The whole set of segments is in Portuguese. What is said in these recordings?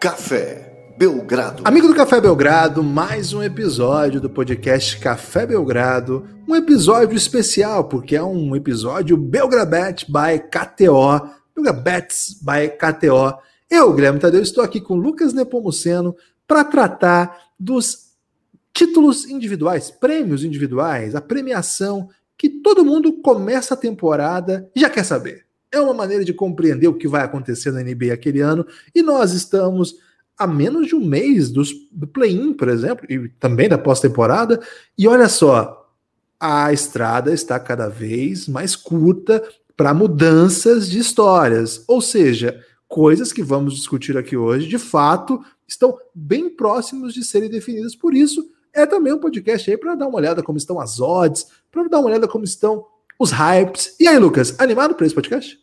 Café Belgrado. Amigo do Café Belgrado, mais um episódio do podcast Café Belgrado. Um episódio especial, porque é um episódio Belgrabet by KTO. Belgrabets by KTO. Eu, Guilherme Tadeu, estou aqui com Lucas Nepomuceno para tratar dos títulos individuais, prêmios individuais, a premiação que todo mundo começa a temporada e já quer saber. É uma maneira de compreender o que vai acontecer na NBA aquele ano e nós estamos a menos de um mês dos, do play-in, por exemplo, e também da pós-temporada. E olha só, a estrada está cada vez mais curta para mudanças de histórias. Ou seja, coisas que vamos discutir aqui hoje, de fato, estão bem próximos de serem definidas. Por isso, é também um podcast aí para dar uma olhada como estão as odds, para dar uma olhada como estão os hypes. E aí, Lucas, animado para esse podcast?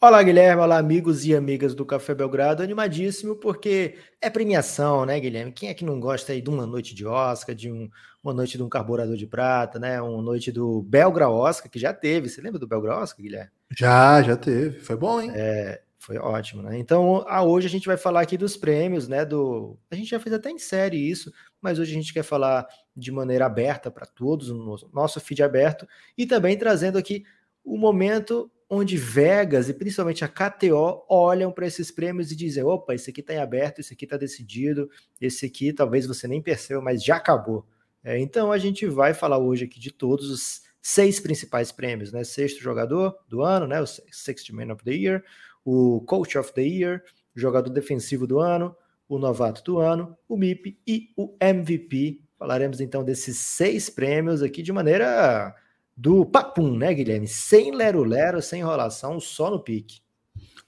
Olá, Guilherme. Olá, amigos e amigas do Café Belgrado. Animadíssimo porque é premiação, né, Guilherme? Quem é que não gosta aí de uma noite de Oscar, de um, uma noite de um carburador de prata, né? Uma noite do Belgra Oscar, que já teve. Você lembra do Belgra Oscar, Guilherme? Já, já teve. Foi bom, hein? É, foi ótimo, né? Então, a, hoje a gente vai falar aqui dos prêmios, né? Do, a gente já fez até em série isso, mas hoje a gente quer falar de maneira aberta para todos, no nosso feed aberto, e também trazendo aqui o momento onde Vegas e principalmente a KTO olham para esses prêmios e dizem: opa, esse aqui está em aberto, esse aqui está decidido, esse aqui talvez você nem perceba, mas já acabou. É, então a gente vai falar hoje aqui de todos os seis principais prêmios, né? Sexto jogador do ano, né? O Sixth Man of the Year, o Coach of the Year, o jogador defensivo do ano, o novato do ano, o MIP e o MVP. Falaremos então desses seis prêmios aqui de maneira do Papum, né, Guilherme? Sem lero-lero, sem enrolação, só no pique.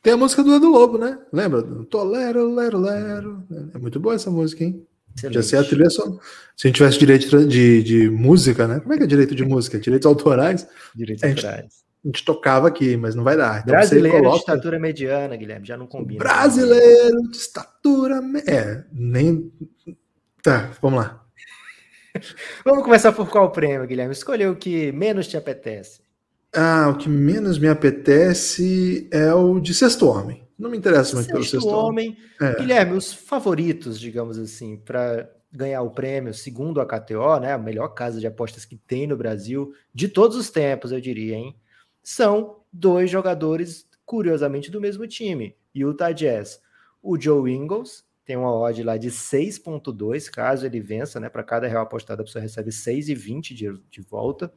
Tem a música do Edu Lobo, né? Lembra? Tolero, lero, lero. É muito boa essa música, hein? Excelente. Já sei a trilha só. Se a gente tivesse direito de, de música, né? Como é que é direito de música? Direitos autorais? Direitos gente, autorais. A gente tocava aqui, mas não vai dar. Então, Brasileiro coloca... de estatura mediana, Guilherme, já não combina. Brasileiro de estatura. Me... É, nem. Tá, vamos lá. Vamos começar por qual prêmio, Guilherme? Escolheu o que menos te apetece. Ah, o que menos me apetece é o de Sexto Homem. Não me interessa muito pelo Sexto Homem. homem. É. Guilherme, os favoritos, digamos assim, para ganhar o prêmio, segundo a KTO, né, a melhor casa de apostas que tem no Brasil, de todos os tempos, eu diria, hein? São dois jogadores, curiosamente, do mesmo time. Utah Jazz. O Joe Ingles, tem uma odd lá de 6.2, caso ele vença, né? Para cada real apostado, a pessoa recebe 6,20 de, de volta.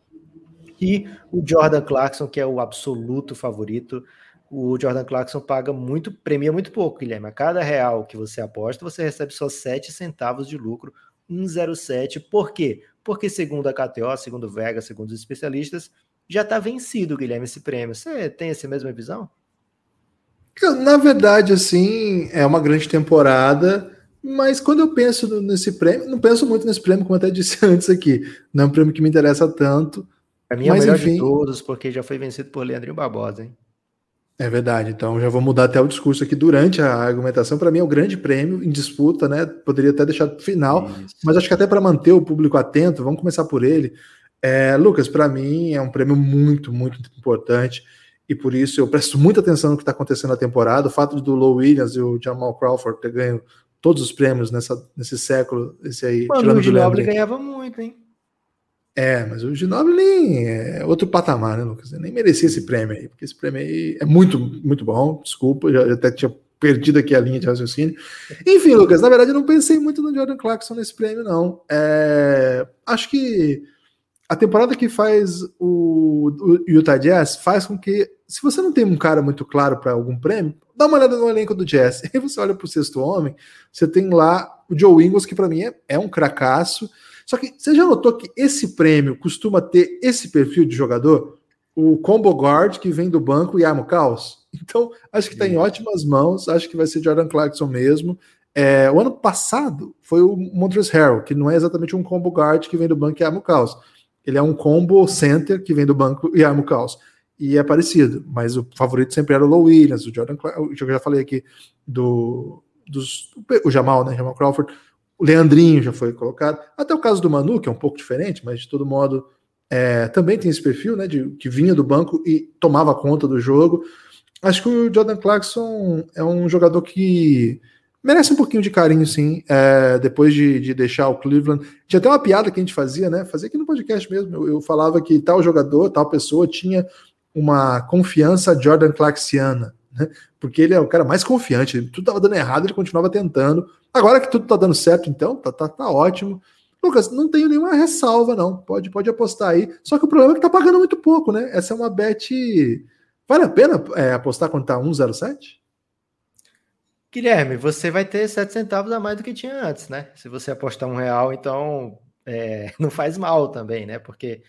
E o Jordan Clarkson, que é o absoluto favorito. O Jordan Clarkson paga muito, premia muito pouco, Guilherme. A cada real que você aposta, você recebe só 7 centavos de lucro, 1,07. Por quê? Porque, segundo a KTO, segundo Vega, segundo os especialistas, já está vencido, Guilherme, esse prêmio. Você tem essa mesma visão? Na verdade, assim, é uma grande temporada, mas quando eu penso nesse prêmio, não penso muito nesse prêmio, como até disse antes aqui. Não é um prêmio que me interessa tanto. Para mim é mas, o melhor enfim, de todos, porque já foi vencido por Leandrinho Barbosa, hein? É verdade, então já vou mudar até o discurso aqui durante a argumentação. Para mim é o grande prêmio em disputa, né? Poderia até deixar final, Isso. mas acho que até para manter o público atento, vamos começar por ele. É, Lucas, para mim é um prêmio muito, muito importante e por isso eu presto muita atenção no que está acontecendo na temporada. O fato do Low Williams e o Jamal Crawford ter ganho todos os prêmios nessa, nesse século, esse aí. Mano, o Ginobili ganhava muito, hein? É, mas o Ginobili é outro patamar, né, Lucas? Eu nem merecia esse prêmio aí, porque esse prêmio aí é muito, muito bom. Desculpa, já, já até tinha perdido aqui a linha de raciocínio. Enfim, Lucas, na verdade eu não pensei muito no Jordan Clarkson nesse prêmio, não. É, acho que a temporada que faz o, o Utah Jazz faz com que, se você não tem um cara muito claro para algum prêmio, dá uma olhada no elenco do Jazz. Aí você olha para o sexto homem, você tem lá o Joe Ingles, que para mim é, é um cracaço. Só que você já notou que esse prêmio costuma ter esse perfil de jogador? O combo guard que vem do banco e arma o caos. Então, acho que está em ótimas mãos. Acho que vai ser Jordan Clarkson mesmo. É, o ano passado foi o Montrezl Harrell, que não é exatamente um combo guard que vem do banco e arma o caos ele é um combo center que vem do banco e arma o caos. E é parecido, mas o favorito sempre era o Low Williams, o Jordan o que eu já falei aqui do dos, o Jamal, né? Jamal Crawford, o Leandrinho já foi colocado. Até o caso do Manu, que é um pouco diferente, mas de todo modo é, também tem esse perfil, né? De, que vinha do banco e tomava conta do jogo. Acho que o Jordan Clarkson é um jogador que merece um pouquinho de carinho, sim, é, depois de, de, deixar o Cleveland. Tinha até uma piada que a gente fazia, né? Fazia aqui no podcast mesmo. Eu, eu falava que tal jogador, tal pessoa tinha uma confiança Jordan Clarksiana, né? Porque ele é o cara mais confiante. Tudo estava dando errado, ele continuava tentando. Agora que tudo está dando certo, então, tá, tá, tá ótimo. Lucas, não tenho nenhuma ressalva, não. Pode, pode apostar aí. Só que o problema é que tá pagando muito pouco, né? Essa é uma bet. Vale a pena é, apostar quando tá 1,07? Guilherme, você vai ter 7 centavos a mais do que tinha antes, né? Se você apostar um real, então é, não faz mal também, né? Porque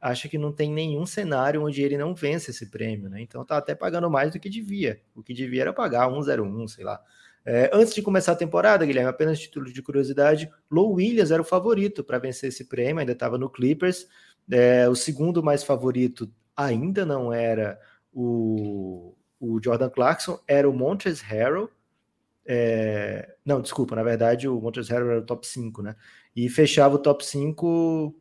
acho que não tem nenhum cenário onde ele não vence esse prêmio, né? Então tá até pagando mais do que devia. O que devia era pagar 1,01, sei lá. É, antes de começar a temporada, Guilherme, apenas título de curiosidade, Low Williams era o favorito para vencer esse prêmio, ainda estava no Clippers. É, o segundo mais favorito ainda não era o, o Jordan Clarkson, era o Montrezl Harrell, é, não, desculpa, na verdade o Montrezl Harrell era o top 5, né? E fechava o top 5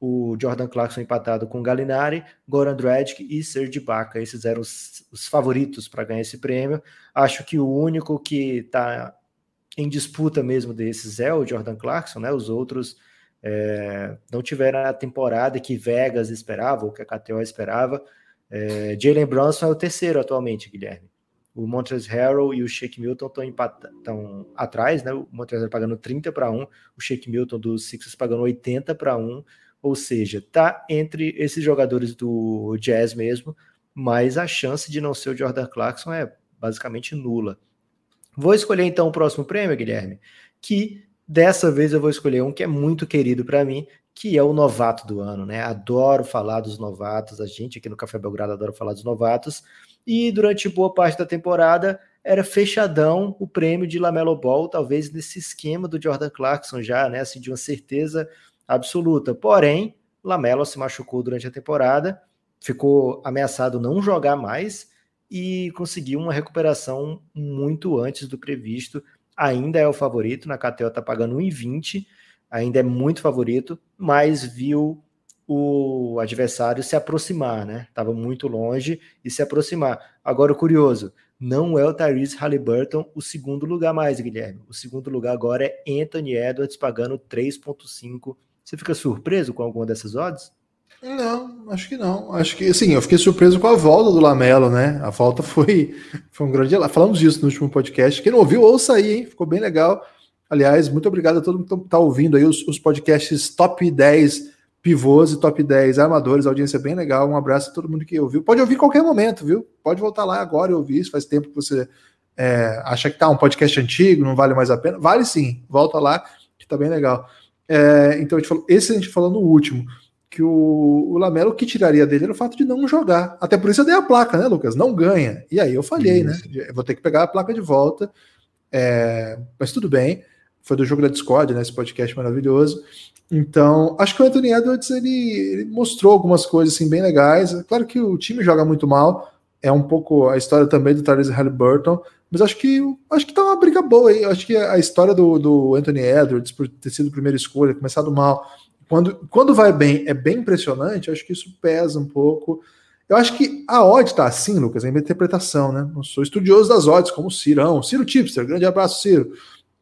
o Jordan Clarkson empatado com Galinari, Goran Dragic e Serge Ibaka. Esses eram os, os favoritos para ganhar esse prêmio. Acho que o único que está em disputa mesmo desses é o Jordan Clarkson, né? Os outros é, não tiveram a temporada que Vegas esperava, ou que a KTO esperava. É, Jalen Brunson é o terceiro atualmente, Guilherme. O Montrezl Harrell e o Shake Milton estão atrás, né? O Montrezl pagando 30 para 1, o Shake Milton dos Sixers pagando 80 para 1, ou seja, tá entre esses jogadores do Jazz mesmo, mas a chance de não ser o Jordan Clarkson é basicamente nula. Vou escolher então o próximo prêmio, Guilherme, que dessa vez eu vou escolher um que é muito querido para mim, que é o novato do ano, né? Adoro falar dos novatos, a gente aqui no Café Belgrado adora falar dos novatos e durante boa parte da temporada era fechadão o prêmio de Lamelo Ball, talvez nesse esquema do Jordan Clarkson já, né, assim, de uma certeza absoluta. Porém, Lamelo se machucou durante a temporada, ficou ameaçado não jogar mais e conseguiu uma recuperação muito antes do previsto. Ainda é o favorito, na KTO tá pagando 1,20, ainda é muito favorito, mas viu o adversário se aproximar, né? Tava muito longe e se aproximar. Agora, o curioso, não é o Tyrese Halliburton o segundo lugar mais, Guilherme. O segundo lugar agora é Anthony Edwards pagando 3.5. Você fica surpreso com alguma dessas odds? Não, acho que não. Acho que sim, eu fiquei surpreso com a volta do Lamelo, né? A volta foi, foi um grande. Falamos disso no último podcast. Quem não ouviu, ouça aí, hein? Ficou bem legal. Aliás, muito obrigado a todo mundo que está ouvindo aí os, os podcasts top 10 pivôs e top 10 armadores, audiência bem legal. Um abraço a todo mundo que ouviu. Pode ouvir em qualquer momento, viu? Pode voltar lá agora e ouvir. Isso faz tempo que você é, acha que tá um podcast antigo, não vale mais a pena. Vale sim, volta lá, que tá bem legal. É, então, a gente falou, esse a gente falou no último, que o, o Lamelo, o que tiraria dele era o fato de não jogar. Até por isso eu dei a placa, né, Lucas? Não ganha. E aí eu falhei, né? isso. né? Eu vou ter que pegar a placa de volta. É, mas tudo bem. Foi do jogo da Discord, né? Esse podcast maravilhoso. Então, acho que o Anthony Edwards ele, ele, mostrou algumas coisas assim bem legais. É claro que o time joga muito mal, é um pouco a história também do Tyrese Halliburton, mas acho que acho que tá uma briga boa aí. Acho que a história do, do Anthony Edwards por ter sido primeira escolha, começado mal, quando, quando vai bem, é bem impressionante. Acho que isso pesa um pouco. Eu acho que a odd tá assim, Lucas, é minha interpretação, né? Não sou estudioso das odds, como o Cirão, Ciro Tipster, grande abraço, Ciro.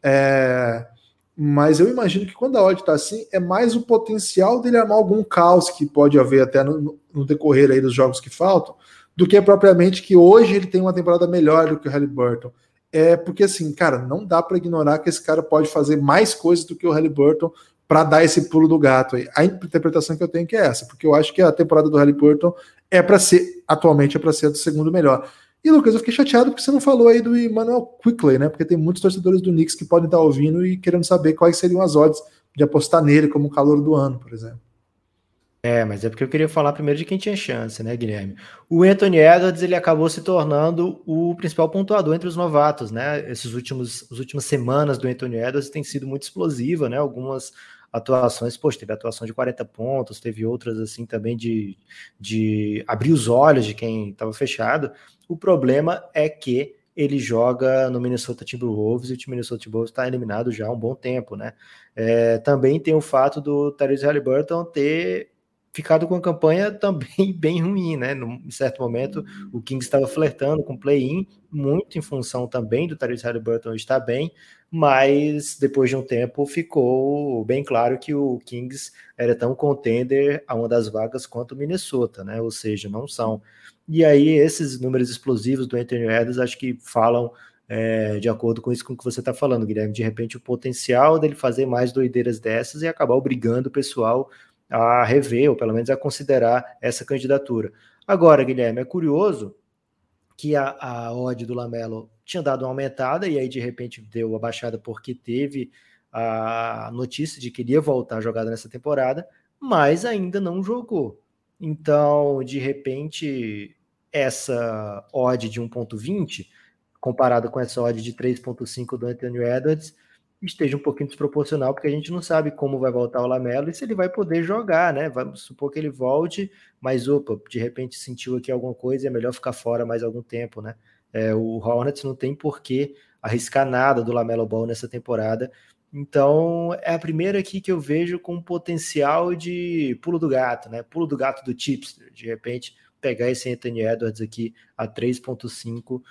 É, mas eu imagino que quando a odd está assim, é mais o potencial dele armar algum caos que pode haver até no, no, decorrer aí dos jogos que faltam, do que propriamente que hoje ele tem uma temporada melhor do que o Halliburton. É porque assim, cara, não dá para ignorar que esse cara pode fazer mais coisas do que o Halliburton para dar esse pulo do gato aí. A interpretação que eu tenho é que é essa, porque eu acho que a temporada do Halliburton é para ser, atualmente é para ser a do segundo melhor. E Lucas, eu fiquei chateado porque você não falou aí do Emmanuel Quickley, né? Porque tem muitos torcedores do Knicks que podem estar ouvindo e querendo saber quais seriam as odds de apostar nele como calor do ano, por exemplo. É, mas é porque eu queria falar primeiro de quem tinha chance, né, Guilherme? O Anthony Edwards, ele acabou se tornando o principal pontuador entre os novatos, né? Esses últimos, as últimas semanas do Anthony Edwards têm sido muito explosiva, né? Algumas atuações, poxa, teve atuação de 40 pontos, teve outras assim também de, de abrir os olhos de quem estava fechado. O problema é que ele joga no Minnesota Timberwolves e o Minnesota Timberwolves está eliminado já há um bom tempo, né? É, também tem o fato do Therese Halliburton ter ficado com a campanha também bem ruim, né? Num certo momento, o Kings estava flertando com play-in, muito em função também do Tyrese Halliburton estar bem, mas depois de um tempo ficou bem claro que o Kings era tão contender a uma das vagas quanto o Minnesota, né? Ou seja, não são. E aí esses números explosivos do Anthony Edwards acho que falam é, de acordo com isso com que você está falando, Guilherme, de repente o potencial dele fazer mais doideiras dessas e acabar obrigando o pessoal a rever, ou pelo menos a considerar essa candidatura. Agora, Guilherme, é curioso que a, a odd do Lamelo tinha dado uma aumentada e aí de repente deu a baixada porque teve a notícia de que iria voltar a jogada nessa temporada, mas ainda não jogou. Então, de repente, essa odd de 1.20, comparada com essa odd de 3.5 do Anthony Edwards, esteja um pouquinho desproporcional, porque a gente não sabe como vai voltar o Lamelo e se ele vai poder jogar, né? Vamos supor que ele volte, mas opa, de repente sentiu aqui alguma coisa e é melhor ficar fora mais algum tempo, né? É, o Hornets não tem por que arriscar nada do Lamelo Ball nessa temporada. Então é a primeira aqui que eu vejo com potencial de pulo do gato, né? Pulo do gato do Tipster. De repente, pegar esse Anthony Edwards aqui a 3,5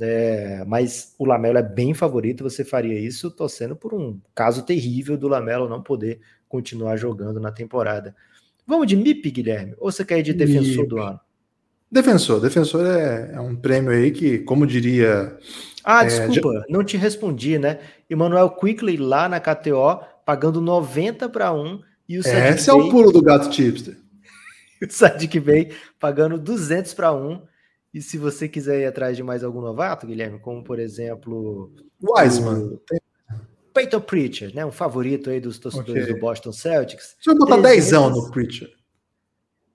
é, mas o Lamelo é bem favorito, você faria isso torcendo por um caso terrível do Lamelo não poder continuar jogando na temporada. Vamos de MIP, Guilherme? Ou você quer ir de defensor MIP. do ano? Defensor, defensor é, é, um prêmio aí que, como diria. Ah, é, desculpa, não te respondi, né? Emmanuel Quickly lá na KTO, pagando 90 para 1 e o Esse é o pulo do gato tipster. o Sadiq Bey pagando 200 para 1 e se você quiser ir atrás de mais algum novato, Guilherme, como por exemplo. Wiseman. O... Peyton Pritchard, né? Um favorito aí dos torcedores okay. do Boston Celtics. Se eu botar 10 no Pritchard.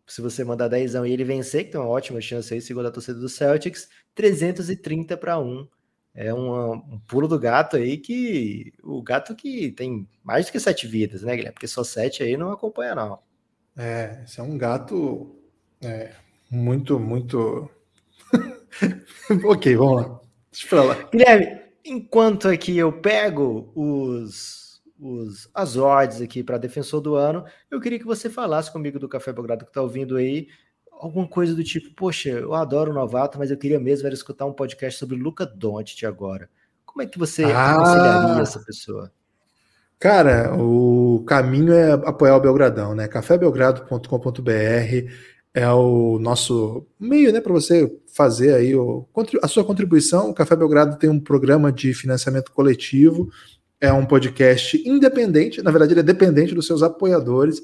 Se você mandar 10 e ele vencer, que tem uma ótima chance aí, segundo a torcida do Celtics, 330 para 1. É um, um, pulo do gato aí que. O gato que tem mais do que sete vidas, né, Guilherme? Porque só sete aí não acompanha, não. É, esse é um gato é, muito, muito ok, vamos lá. Deixa eu falar. Guilherme, enquanto aqui eu pego os, os as odds aqui para defensor do ano, eu queria que você falasse comigo do Café Belgrado que está ouvindo aí, alguma coisa do tipo, poxa, eu adoro o novato, mas eu queria mesmo era escutar um podcast sobre Luca Doncic agora. Como é que você ah, aconselharia essa pessoa? Cara, o caminho é apoiar o Belgradão, né? cafébelgrado.com.br é o nosso meio, né, para você fazer aí o, a sua contribuição. O Café Belgrado tem um programa de financiamento coletivo, é um podcast independente, na verdade ele é dependente dos seus apoiadores,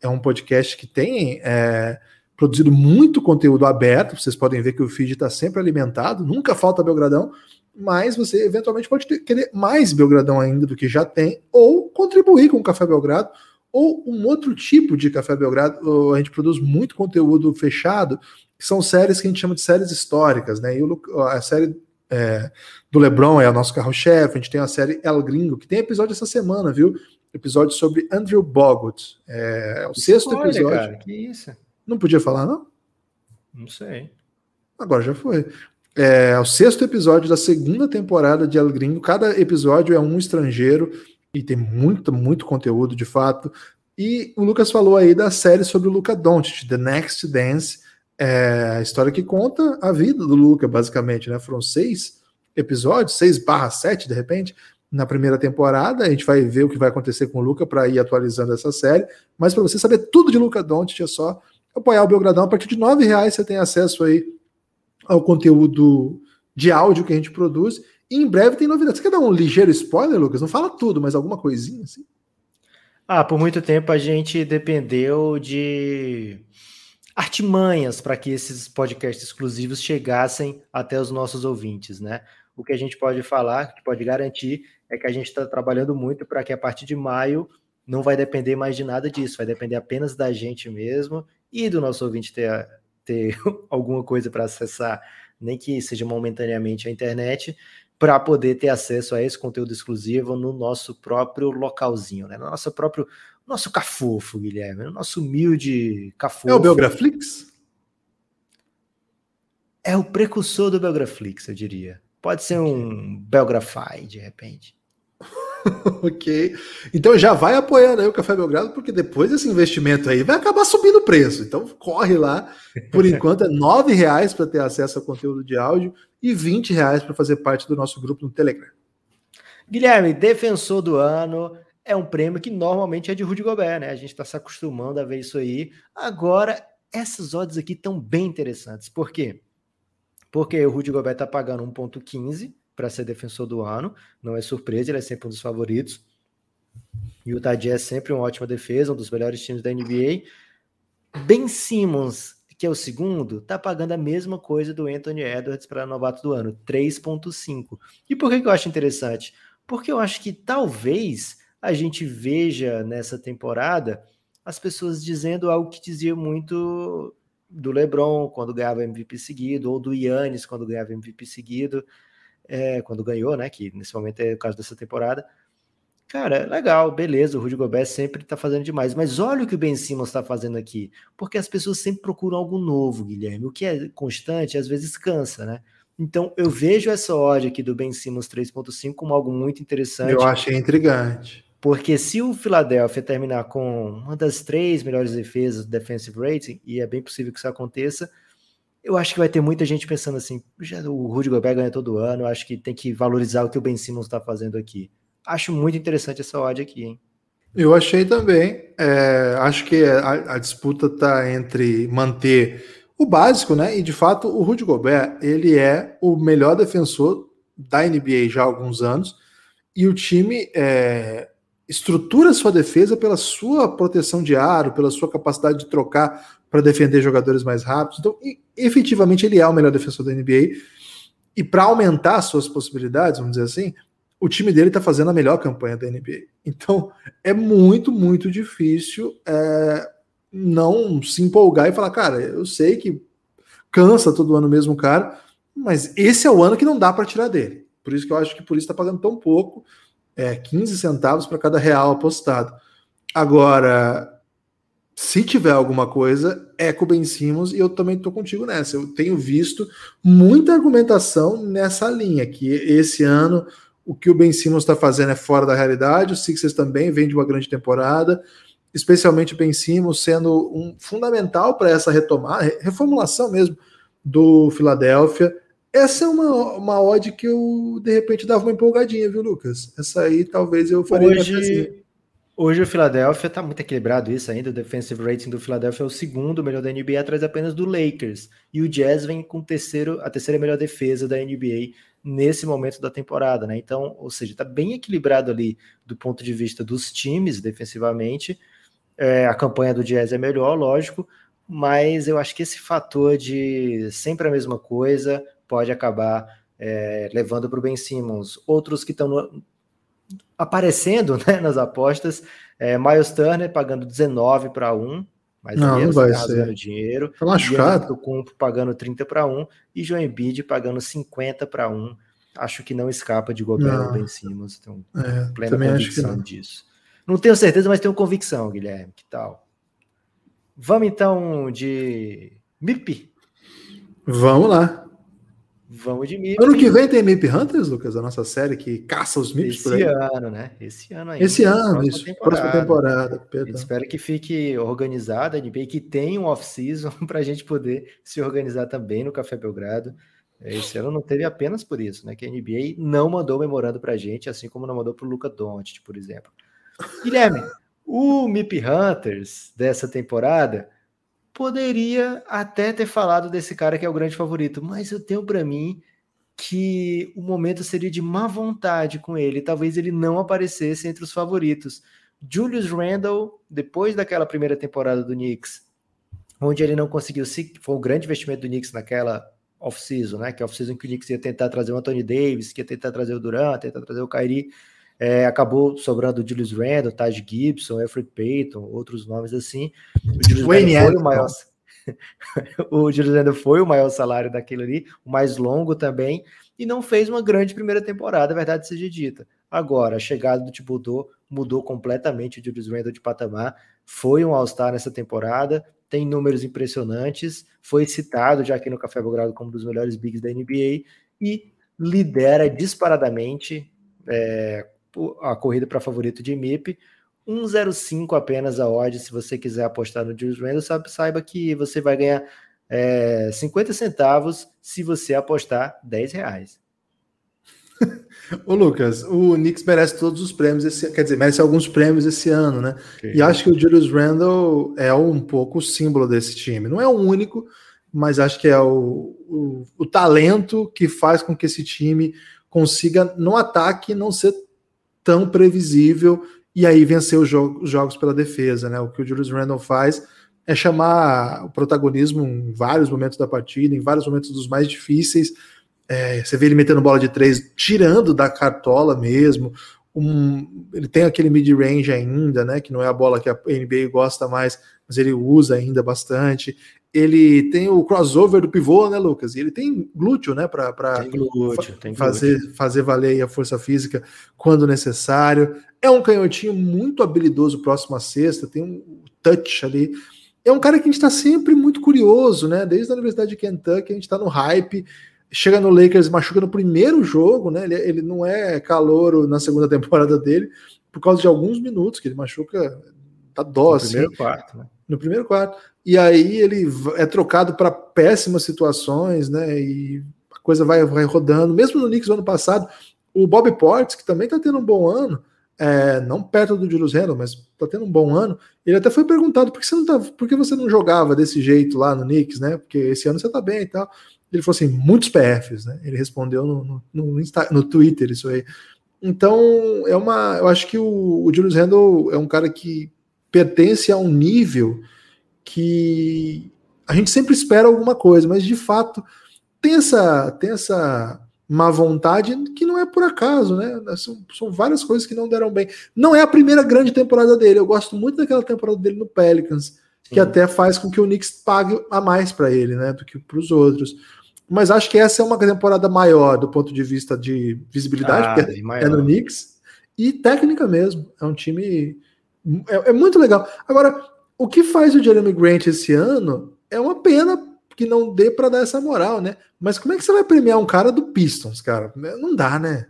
é um podcast que tem é, produzido muito conteúdo aberto, vocês podem ver que o feed está sempre alimentado, nunca falta Belgradão, mas você eventualmente pode ter, querer mais Belgradão ainda do que já tem, ou contribuir com o Café Belgrado, ou um outro tipo de Café Belgrado. A gente produz muito conteúdo fechado, que são séries que a gente chama de séries históricas, né? E a série é, do LeBron é o nosso carro-chefe, a gente tem a série El Gringo, que tem episódio essa semana, viu? Episódio sobre Andrew Bogut. É, o sexto Olha, episódio. Cara, que isso? Não podia falar, não? Não sei. Agora já foi. É o sexto episódio da segunda temporada de El Gringo. Cada episódio é um estrangeiro e tem muito, muito conteúdo de fato. E o Lucas falou aí da série sobre o Luca Doncic, The Next Dance, é a história que conta a vida do Luca, basicamente, né? Foram seis episódios, seis barra sete, de repente, na primeira temporada. A gente vai ver o que vai acontecer com o Luca para ir atualizando essa série. Mas para você saber tudo de Luca Doncic, é só apoiar o Belgradão. A partir de nove reais você tem acesso aí ao conteúdo de áudio que a gente produz e em breve tem novidades. Você quer dar um ligeiro spoiler, Lucas? Não fala tudo, mas alguma coisinha assim? Ah, por muito tempo a gente dependeu de artimanhas para que esses podcasts exclusivos chegassem até os nossos ouvintes, né? O que a gente pode falar, que pode garantir, é que a gente está trabalhando muito para que a partir de maio não vai depender mais de nada disso, vai depender apenas da gente mesmo e do nosso ouvinte ter, ter alguma coisa para acessar, nem que seja momentaneamente a internet, para poder ter acesso a esse conteúdo exclusivo no nosso próprio localzinho, né? No nosso próprio nosso cafofo, Guilherme, no nosso humilde cafofo. É o Belgraflix? É o precursor do Belgraflix, eu diria. Pode ser um Belgrafy, de repente. ok. Então já vai apoiando aí o Café Belgrado, porque depois desse investimento aí vai acabar subindo o preço. Então corre lá. Por enquanto é R$ reais para ter acesso ao conteúdo de áudio e R$ reais para fazer parte do nosso grupo no Telegram. Guilherme, defensor do ano é um prêmio que normalmente é de Rudy Gobert, né? A gente está se acostumando a ver isso aí. Agora, essas odds aqui estão bem interessantes. Por quê? Porque o Rudy Gobert está pagando 1,15 para ser defensor do ano. Não é surpresa, ele é sempre um dos favoritos. E o Tadji é sempre uma ótima defesa, um dos melhores times da NBA. Ben Simmons, que é o segundo, tá pagando a mesma coisa do Anthony Edwards para novato do ano, 3.5. E por que, que eu acho interessante? Porque eu acho que talvez a gente veja nessa temporada as pessoas dizendo algo que dizia muito do LeBron quando ganhava MVP seguido, ou do Yannis quando ganhava MVP seguido, é, quando ganhou, né? Que nesse momento é o caso dessa temporada. Cara, legal, beleza, o Rudy Gobert sempre tá fazendo demais, mas olha o que o Ben Simmons está fazendo aqui, porque as pessoas sempre procuram algo novo, Guilherme. O que é constante às vezes cansa, né? Então eu vejo essa odd aqui do Ben Simmons 3.5 como algo muito interessante. Eu achei intrigante. Porque se o Philadelphia terminar com uma das três melhores defesas do defensive rating, e é bem possível que isso aconteça, eu acho que vai ter muita gente pensando assim, o Rudy Gobert ganha todo ano, acho que tem que valorizar o que o Ben Simmons está fazendo aqui. Acho muito interessante essa odd aqui, hein? Eu achei também. É, acho que a, a disputa está entre manter o básico, né? E de fato, o Rudy Gobert, ele é o melhor defensor da NBA já há alguns anos. E o time é, estrutura sua defesa pela sua proteção de aro, pela sua capacidade de trocar para defender jogadores mais rápidos. Então, efetivamente, ele é o melhor defensor da NBA. E para aumentar suas possibilidades, vamos dizer assim, o time dele está fazendo a melhor campanha da NBA. Então, é muito, muito difícil é, não se empolgar e falar, cara, eu sei que cansa todo ano mesmo cara, mas esse é o ano que não dá para tirar dele. Por isso que eu acho que por isso está pagando tão pouco é, 15 centavos para cada real apostado. Agora, se tiver alguma coisa, é com o Ben Simmons e eu também estou contigo nessa. Eu tenho visto muita argumentação nessa linha, que esse ano o que o Ben Simmons está fazendo é fora da realidade, o Sixers também vem de uma grande temporada, especialmente o Ben Simmons sendo um fundamental para essa retomada, reformulação mesmo do Philadelphia. Essa é uma, uma odd que eu, de repente, dava uma empolgadinha, viu, Lucas? Essa aí talvez eu faria hoje, hoje o Philadelphia está muito equilibrado isso ainda. O defensive rating do Philadelphia é o segundo melhor da NBA, atrás apenas do Lakers. E o Jazz vem com terceiro, a terceira melhor defesa da NBA nesse momento da temporada, né? Então, ou seja, está bem equilibrado ali do ponto de vista dos times defensivamente. É, a campanha do Jazz é melhor, lógico, mas eu acho que esse fator de sempre a mesma coisa, pode acabar é, levando para o Ben Simmons. Outros que estão aparecendo né, nas apostas, é, Miles Turner pagando 19 para 1, mas não, não vai tá ser. dinheiro. Tá machucado. O Kumpo pagando 30 para 1 e João Embiid pagando 50 para 1. Acho que não escapa de Gobert ou Ben Simmons. Então, é, plena convicção não. disso. Não tenho certeza, mas tenho convicção, Guilherme. Que tal? Vamos então de MIP? Vamos lá. Vamos de MIP. Ano que vem tem MIP Hunters, Lucas, a nossa série que caça os MIPs Esse por aí. ano, né? Esse ano ainda. Esse ano, próxima isso. Temporada. Próxima temporada. Espero que fique organizada a NBA, que tenha um off-season para a gente poder se organizar também no Café Belgrado. Esse ano não teve apenas por isso, né? Que a NBA não mandou memorando para a gente, assim como não mandou para o Luca Doncic, por exemplo. Guilherme, o MIP Hunters dessa temporada poderia até ter falado desse cara que é o grande favorito, mas eu tenho para mim que o momento seria de má vontade com ele, talvez ele não aparecesse entre os favoritos. Julius Randle, depois daquela primeira temporada do Knicks, onde ele não conseguiu se foi um grande investimento do Knicks naquela off-season, né? Que é off-season que o Knicks ia tentar trazer o Anthony Davis, que ia tentar trazer o Durant, tentar trazer o Kyrie. É, acabou sobrando o Julius Randle, Taj Gibson, Alfred Payton, outros nomes assim. O Julius Randle foi o maior. o Julius Randle foi o maior salário daquele ali, o mais longo também, e não fez uma grande primeira temporada, a verdade seja dita. Agora, a chegada do Thibodeau mudou completamente o Julius Randle de patamar, foi um All-Star nessa temporada, tem números impressionantes, foi citado já aqui no Café Belgrado como um dos melhores bigs da NBA e lidera disparadamente é, a corrida para favorito de MIP. 1,05 apenas a odd. Se você quiser apostar no Julius Randle, saiba que você vai ganhar é, 50 centavos se você apostar 10 reais. Ô Lucas, o Knicks merece todos os prêmios, esse, quer dizer, merece alguns prêmios esse ano, né? Okay. E acho que o Julius Randle é um pouco o símbolo desse time. Não é o único, mas acho que é o, o, o talento que faz com que esse time consiga, no ataque, não ser tão previsível e aí vencer os, os jogos pela defesa, né? O que o Julius Randle faz é chamar o protagonismo em vários momentos da partida, em vários momentos dos mais difíceis. É, você vê ele metendo bola de três, tirando da cartola mesmo. Um, ele tem aquele mid-range ainda, né? Que não é a bola que a NBA gosta mais, mas ele usa ainda bastante. Ele tem o crossover do pivô, né, Lucas? E ele tem glúteo, né? Para fazer, fazer valer a força física quando necessário. É um canhotinho muito habilidoso próximo à cesta, tem um touch ali é um cara que a gente está sempre muito curioso, né? Desde a Universidade de Kentucky, a gente está no hype. Chega no Lakers, machuca no primeiro jogo, né? Ele, ele não é calouro na segunda temporada dele, por causa de alguns minutos que ele machuca, tá dó, no assim. primeiro quarto, né? No primeiro quarto. E aí ele é trocado para péssimas situações, né? E a coisa vai, vai rodando. Mesmo no Knicks no ano passado, o Bob Portes, que também está tendo um bom ano, é, não perto do Julius Randle, mas tá tendo um bom ano. Ele até foi perguntado por que você não, tá, por que você não jogava desse jeito lá no Knicks, né? Porque esse ano você tá bem e tal. Ele falou assim, muitos PFs, né? Ele respondeu no, no, no, Insta, no Twitter isso aí. Então, é uma. Eu acho que o, o Julius Randle é um cara que pertence a um nível que a gente sempre espera alguma coisa, mas de fato tem essa, tem essa má vontade, que não é por acaso, né? São, são, várias coisas que não deram bem. Não é a primeira grande temporada dele. Eu gosto muito daquela temporada dele no Pelicans, que Sim. até faz com que o Knicks pague a mais para ele, né? Do que para os outros. Mas acho que essa é uma temporada maior do ponto de vista de visibilidade, ah, porque é, é no Knicks, e técnica mesmo. É um time. É, é muito legal. Agora, o que faz o Jeremy Grant esse ano é uma pena que não dê para dar essa moral, né? Mas como é que você vai premiar um cara do Pistons, cara? Não dá, né?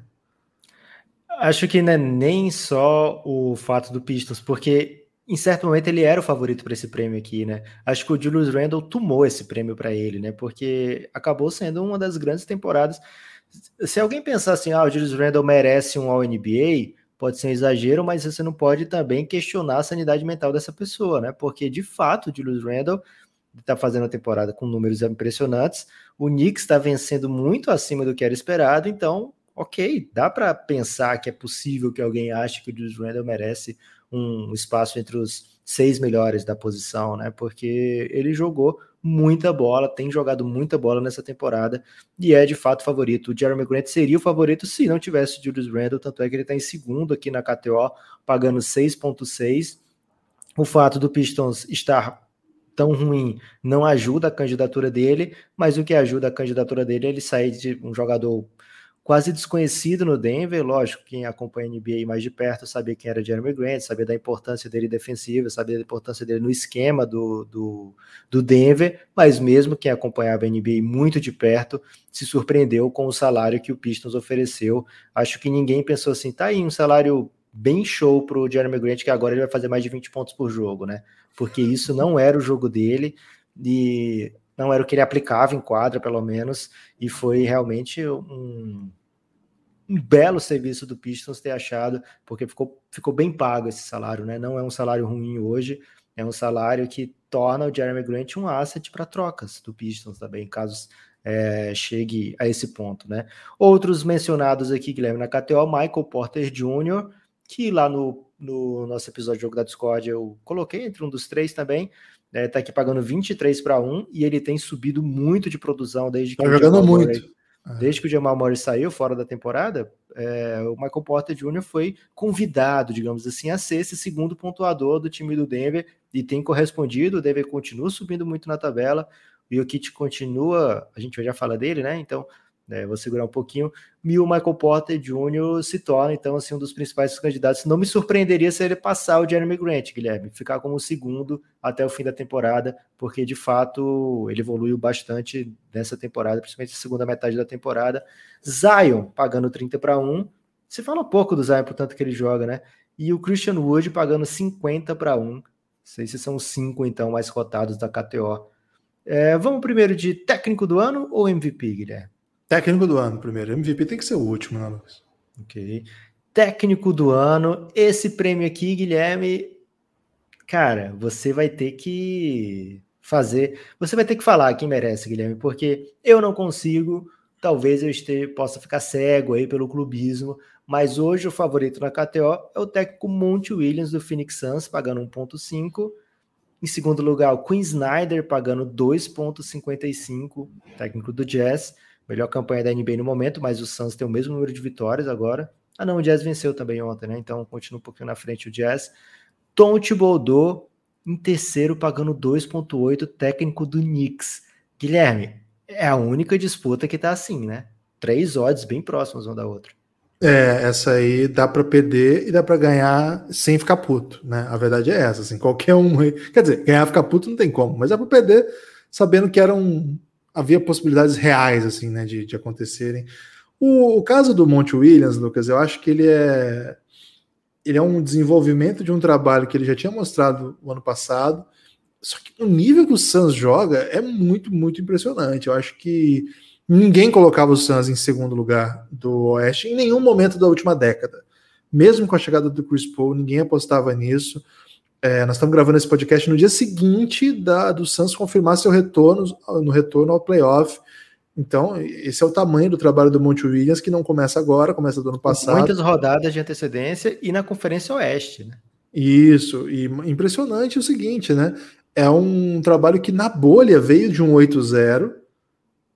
Acho que não é nem só o fato do Pistons, porque em certo momento ele era o favorito para esse prêmio aqui, né? Acho que o Julius Randle tomou esse prêmio para ele, né? Porque acabou sendo uma das grandes temporadas. Se alguém pensar assim, ah, o Julius Randle merece um All-NBA, pode ser um exagero, mas você não pode também questionar a sanidade mental dessa pessoa, né? Porque de fato o Julius Randle está fazendo a temporada com números impressionantes. O Knicks está vencendo muito acima do que era esperado, então, ok, dá para pensar que é possível que alguém ache que o Julius Randle merece um espaço entre os seis melhores da posição, né? Porque ele jogou muita bola, tem jogado muita bola nessa temporada e é de fato favorito. O Jeremy Grant seria o favorito se não tivesse o Julius Randle, tanto é que ele está em segundo aqui na KTO, pagando 6,6. O fato do Pistons estar tão ruim não ajuda a candidatura dele, mas o que ajuda a candidatura dele é ele sair de um jogador quase desconhecido no Denver, lógico, quem acompanha a NBA mais de perto sabia quem era Jeremy Grant, sabia da importância dele defensiva, sabia da importância dele no esquema do, do, do Denver, mas mesmo quem acompanhava a NBA muito de perto se surpreendeu com o salário que o Pistons ofereceu. Acho que ninguém pensou assim, tá aí um salário bem show para o Jeremy Grant, que agora ele vai fazer mais de 20 pontos por jogo, né? Porque isso não era o jogo dele e não era o que ele aplicava em quadra, pelo menos, e foi realmente um, um belo serviço do Pistons ter achado, porque ficou, ficou bem pago esse salário, né? Não é um salário ruim hoje, é um salário que torna o Jeremy Grant um asset para trocas do Pistons também, caso é, chegue a esse ponto, né? Outros mencionados aqui, Guilherme, na KTO, Michael Porter Jr., que lá no, no nosso episódio de jogo da Discord eu coloquei entre um dos três também. É, tá aqui pagando 23 para 1 e ele tem subido muito de produção desde que. Tá jogando muito. Murray, é. desde que o Jamal Murray saiu fora da temporada, é, o Michael Porter Jr. foi convidado, digamos assim, a ser esse segundo pontuador do time do Denver e tem correspondido. O Denver continua subindo muito na tabela. O Jokic continua, a gente já fala dele, né? Então né, vou segurar um pouquinho, e o Michael Porter Jr. se torna, então, assim, um dos principais candidatos. Não me surpreenderia se ele passar o Jeremy Grant, Guilherme, ficar como segundo até o fim da temporada, porque, de fato, ele evoluiu bastante nessa temporada, principalmente na segunda metade da temporada. Zion, pagando 30 para 1, Se fala pouco do Zion, portanto, que ele joga, né? E o Christian Wood pagando 50 para 1. Não sei se são cinco, então, mais cotados da KTO. É, vamos primeiro de técnico do ano ou MVP, Guilherme? Técnico do ano primeiro. MVP tem que ser o último, né, Lucas? Ok. Técnico do ano. Esse prêmio aqui, Guilherme, cara, você vai ter que fazer. Você vai ter que falar quem merece, Guilherme, porque eu não consigo. Talvez eu esteja, possa ficar cego aí pelo clubismo, mas hoje o favorito na KTO é o técnico Monte Williams do Phoenix Suns, pagando 1,5. Em segundo lugar, o Queen Snyder, pagando 2,55, técnico do Jazz. Melhor campanha da NBA no momento, mas o Suns tem o mesmo número de vitórias agora. Ah, não, o Jazz venceu também ontem, né? Então continua um pouquinho na frente o Jazz. Tom Thibodeau, em terceiro, pagando 2,8, técnico do Knicks. Guilherme, é a única disputa que tá assim, né? Três odds bem próximas uma da outra. É, essa aí dá para perder e dá para ganhar sem ficar puto, né? A verdade é essa, assim, qualquer um, quer dizer, ganhar ficar puto não tem como, mas dá para perder sabendo que eram havia possibilidades reais assim, né, de, de acontecerem. O, o, caso do Monte Williams, Lucas, eu acho que ele é ele é um desenvolvimento de um trabalho que ele já tinha mostrado o ano passado. Só que o nível que o Suns joga é muito, muito impressionante. Eu acho que ninguém colocava o Suns em segundo lugar do Oeste em nenhum momento da última década. Mesmo com a chegada do Chris Paul, ninguém apostava nisso. É, nós estamos gravando esse podcast no dia seguinte da, do Suns confirmar seu retorno no retorno ao playoff. Então, esse é o tamanho do trabalho do Monte Williams, que não começa agora, começa do ano passado. Muitas rodadas de antecedência e na Conferência Oeste, né? Isso, e impressionante o seguinte, né? É um trabalho que na bolha veio de um 8-0,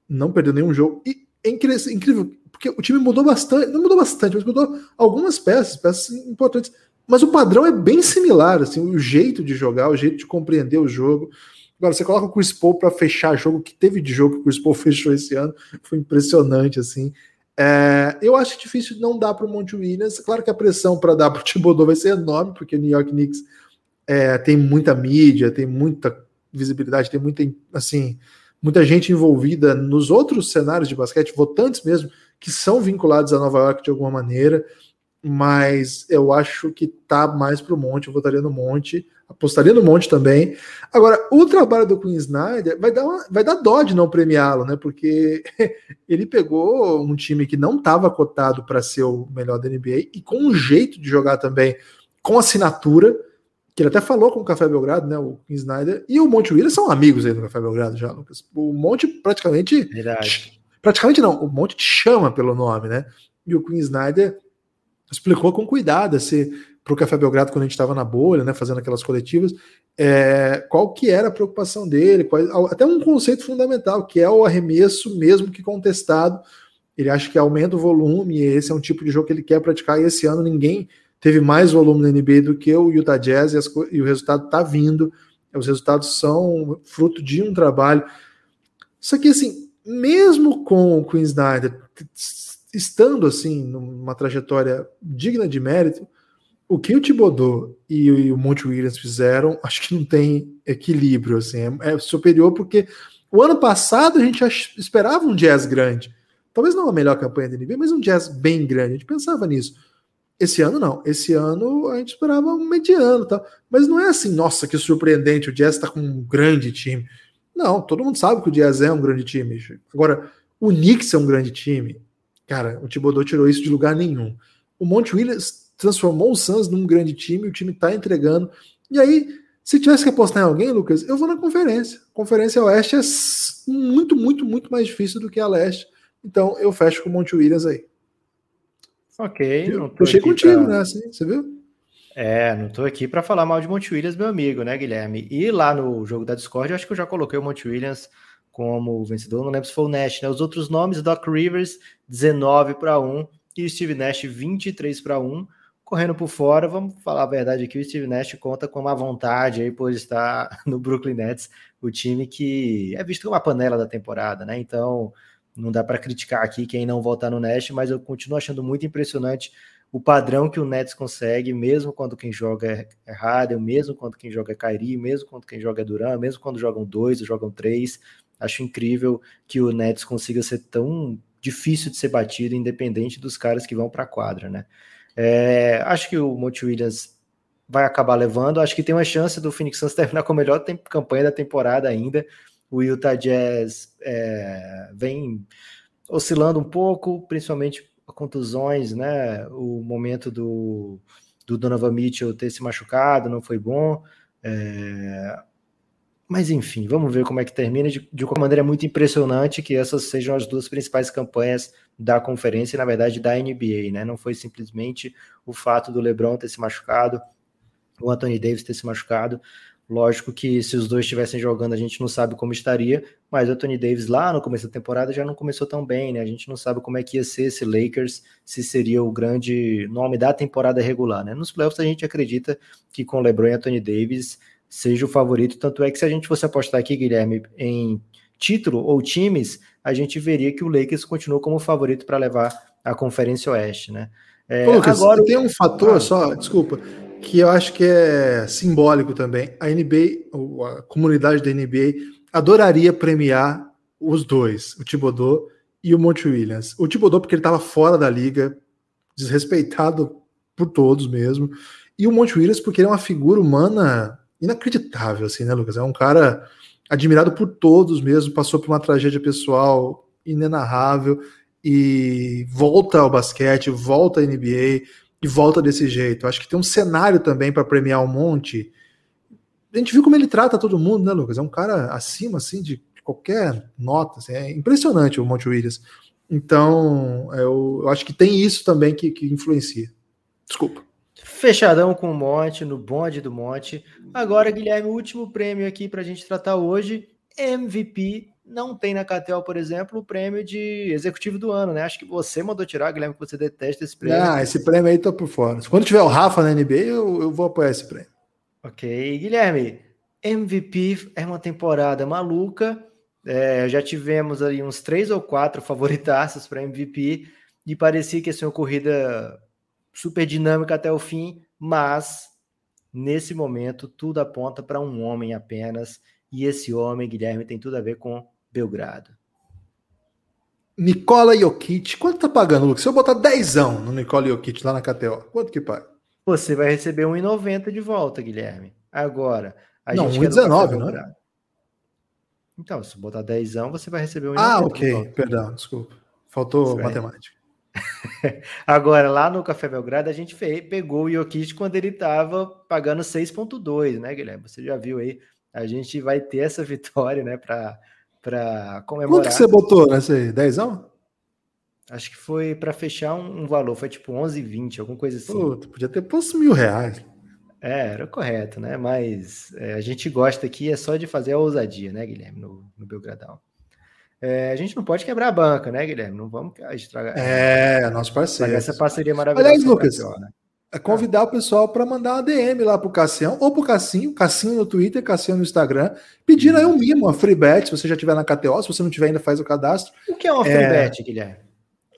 não perdeu nenhum jogo. E é incrível, porque o time mudou bastante, não mudou bastante, mas mudou algumas peças, peças importantes. Mas o padrão é bem similar, assim, o jeito de jogar, o jeito de compreender o jogo. Agora, você coloca o Chris Paul para fechar jogo, que teve de jogo que o Chris Paul fechou esse ano, foi impressionante, assim. É, eu acho difícil não dar para o Monte Williams. Claro que a pressão para dar para o Thibodeau vai ser enorme, porque o New York Knicks é, tem muita mídia, tem muita visibilidade, tem muita, assim, muita gente envolvida nos outros cenários de basquete, votantes mesmo, que são vinculados a Nova York de alguma maneira mas eu acho que tá mais pro Monte, eu votaria no Monte, apostaria no Monte também. Agora, o trabalho do Queen Snyder vai dar, uma, vai dar dó de não premiá-lo, né? Porque ele pegou um time que não estava cotado para ser o melhor da NBA e com um jeito de jogar também, com assinatura, que ele até falou com o Café Belgrado, né? O Queen Snyder e o Monte Williams são amigos aí do Café Belgrado já, Lucas. O Monte praticamente. Verdade. Praticamente não, o Monte te chama pelo nome, né? E o Queen Snyder explicou com cuidado para o Café Belgrado quando a gente estava na bolha, né, fazendo aquelas coletivas, é, qual que era a preocupação dele, qual, até um conceito fundamental, que é o arremesso mesmo que contestado. Ele acha que aumenta o volume, e esse é um tipo de jogo que ele quer praticar, e esse ano ninguém teve mais volume na NBA do que o Utah Jazz, e, as, e o resultado está vindo, os resultados são fruto de um trabalho. Só que, assim, mesmo com o Queen Snyder estando assim numa trajetória digna de mérito, o que o Thibodeau e o Monte Williams fizeram, acho que não tem equilíbrio, assim, é, é superior porque o ano passado a gente esperava um jazz grande, talvez não a melhor campanha da NBA, mas um jazz bem grande, a gente pensava nisso. Esse ano não, esse ano a gente esperava um mediano, tá? mas não é assim, nossa, que surpreendente, o Jazz está com um grande time. Não, todo mundo sabe que o Jazz é um grande time. Agora, o Knicks é um grande time, Cara, o Thibodeau tirou isso de lugar nenhum. O Monte Williams transformou o Suns num grande time, o time tá entregando. E aí, se tivesse que apostar em alguém, Lucas, eu vou na conferência. Conferência Oeste é muito, muito, muito mais difícil do que a Leste. Então, eu fecho com o Monte Williams aí. Ok. Eu puxei contigo, pra... né? Assim, você viu? É, não tô aqui para falar mal de Monte Williams, meu amigo, né, Guilherme? E lá no jogo da Discord, eu acho que eu já coloquei o Monte Williams como vencedor, não lembro se foi o Nash, né? Os outros nomes, Doc Rivers, 19 para 1, e Steve Nash, 23 para 1. Correndo por fora, vamos falar a verdade aqui, o Steve Nash conta com uma vontade aí por estar no Brooklyn Nets, o time que é visto como a panela da temporada, né? Então, não dá para criticar aqui quem não votar no Nash, mas eu continuo achando muito impressionante o padrão que o Nets consegue, mesmo quando quem joga é Harden, mesmo quando quem joga é Kyrie, mesmo quando quem joga é Duran, mesmo quando jogam dois ou jogam três, Acho incrível que o Nets consiga ser tão difícil de ser batido, independente dos caras que vão para a quadra, né? É, acho que o Monte Williams vai acabar levando. Acho que tem uma chance do Phoenix Suns terminar com a melhor campanha da temporada ainda. O Utah Jazz é, vem oscilando um pouco, principalmente contusões, né? O momento do, do Donovan Mitchell ter se machucado não foi bom. É, mas enfim, vamos ver como é que termina. De, de qualquer maneira, é muito impressionante que essas sejam as duas principais campanhas da conferência e, na verdade, da NBA, né? Não foi simplesmente o fato do LeBron ter se machucado, o Anthony Davis ter se machucado. Lógico que se os dois estivessem jogando, a gente não sabe como estaria, mas o Anthony Davis lá no começo da temporada já não começou tão bem, né? A gente não sabe como é que ia ser esse Lakers, se seria o grande nome da temporada regular, né? Nos playoffs a gente acredita que com LeBron e Anthony Davis seja o favorito, tanto é que se a gente fosse apostar aqui, Guilherme, em título ou times, a gente veria que o Lakers continuou como favorito para levar a Conferência Oeste, né? É, Lucas, agora tem um fator ah, só, desculpa, que eu acho que é simbólico também. A NBA, a comunidade da NBA, adoraria premiar os dois, o Thibodeau e o Monte Williams. O Thibodeau porque ele estava fora da liga, desrespeitado por todos mesmo, e o Monte Williams porque ele é uma figura humana inacreditável, assim, né, Lucas? É um cara admirado por todos mesmo, passou por uma tragédia pessoal inenarrável e volta ao basquete, volta à NBA, e volta desse jeito. Acho que tem um cenário também para premiar um monte. A gente viu como ele trata todo mundo, né, Lucas? É um cara acima, assim, de qualquer nota. Assim, é impressionante o Monte Williams. Então, eu, eu, acho que tem isso também que, que influencia. Desculpa. Fechadão com o Monte, no bonde do Monte. Agora, Guilherme, o último prêmio aqui para a gente tratar hoje: MVP não tem na KTO, por exemplo, o prêmio de executivo do ano, né? Acho que você mandou tirar, Guilherme, que você detesta esse prêmio. Ah, esse prêmio aí tô por fora. Quando tiver o Rafa na NBA, eu, eu vou apoiar esse prêmio. Ok, Guilherme, MVP é uma temporada maluca. É, já tivemos ali uns três ou quatro favoritaços para MVP e parecia que ia ser uma corrida super dinâmica até o fim, mas nesse momento tudo aponta para um homem apenas. E esse homem, Guilherme, tem tudo a ver com Belgrado. Nicola Jokic, quanto tá pagando, Lucas? Se eu botar 10 no Nicola Jokic lá na KTO, quanto que paga? Você vai receber 1,90 de volta, Guilherme. Agora, a não, gente 1,19, não é? Então, se botar 10 você vai receber 1,90. Ah, ok, perdão, desculpa. Faltou você matemática. Agora, lá no Café Belgrado, a gente fez, pegou o Jokic quando ele estava pagando 6,2, né, Guilherme? Você já viu aí. A gente vai ter essa vitória, né, para comemorar. Quanto que você botou nessa aí? 10 Acho que foi para fechar um, um, valor, foi tipo 11,20, alguma coisa assim. Puta, podia ter posto mil reais. É, era correto, né? Mas é, a gente gosta aqui é só de fazer a ousadia, né, Guilherme, no, no Belgradão. É, a gente não pode quebrar a banca, né, Guilherme? Não vamos estragar. É, nosso parceiro. Essa parceria maravilhosa. Aliás, Lucas, né? é convidar o pessoal para mandar uma DM lá pro Cassião, ou pro Cassinho, Cassinho no Twitter, Cassinho no Instagram, pedindo aí um mimo, uma free bet, se você já tiver na KTO, se você não tiver ainda, faz o cadastro. O que é uma free é... bet, Guilherme?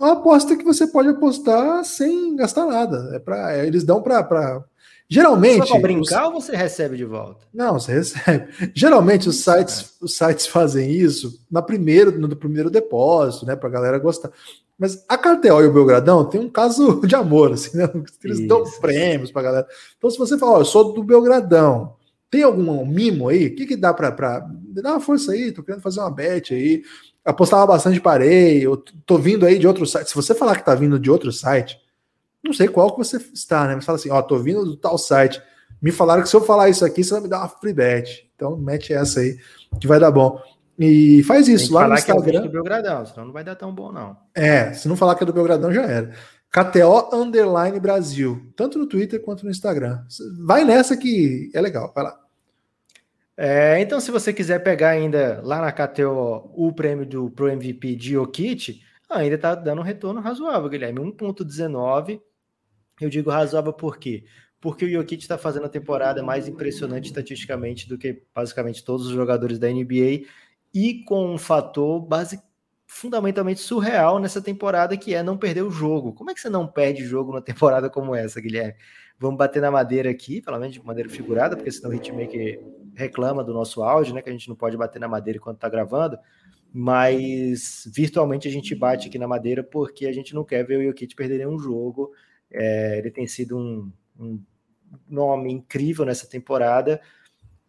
Uma aposta que você pode apostar sem gastar nada. É pra, é, eles dão para Geralmente. Só para brincar os... ou você recebe de volta? Não, você recebe. Geralmente os sites, os sites fazem isso na primeiro, no primeiro depósito, né? Para a galera gostar. Mas a Cartel e o Belgradão tem um caso de amor, assim, né? Eles Isso. dão prêmios pra galera. Então, se você falar, ó, eu sou do Belgradão, tem algum mimo aí? O que, que dá pra, pra. Dá uma força aí, tô querendo fazer uma bet aí. Apostava bastante, parei. Eu tô vindo aí de outro site. Se você falar que tá vindo de outro site, não sei qual que você está, né? Mas fala assim, ó, tô vindo do tal site. Me falaram que se eu falar isso aqui, você vai me dar uma free bet. Então, mete essa aí, que vai dar bom. E faz isso lá no Instagram. Que é do Belgradão, senão não vai dar tão bom, não. É, se não falar que é do Belgradão, já era. KTO Underline Brasil, tanto no Twitter quanto no Instagram. Vai nessa que é legal, vai lá. É, então, se você quiser pegar ainda lá na KTO o prêmio do Pro MVP de Okit, ainda está dando um retorno razoável, Guilherme. 1,19. Eu digo razoável por quê? Porque o Jokic está fazendo a temporada mais impressionante estatisticamente do que basicamente todos os jogadores da NBA e com um fator base, fundamentalmente surreal nessa temporada, que é não perder o jogo. Como é que você não perde jogo numa temporada como essa, Guilherme? Vamos bater na madeira aqui, pelo menos de maneira figurada, porque senão o hitmaker reclama do nosso áudio, né? Que a gente não pode bater na madeira enquanto está gravando. mas virtualmente a gente bate aqui na madeira porque a gente não quer ver o Jokic perder nenhum jogo. É, ele tem sido um, um, nome incrível nessa temporada.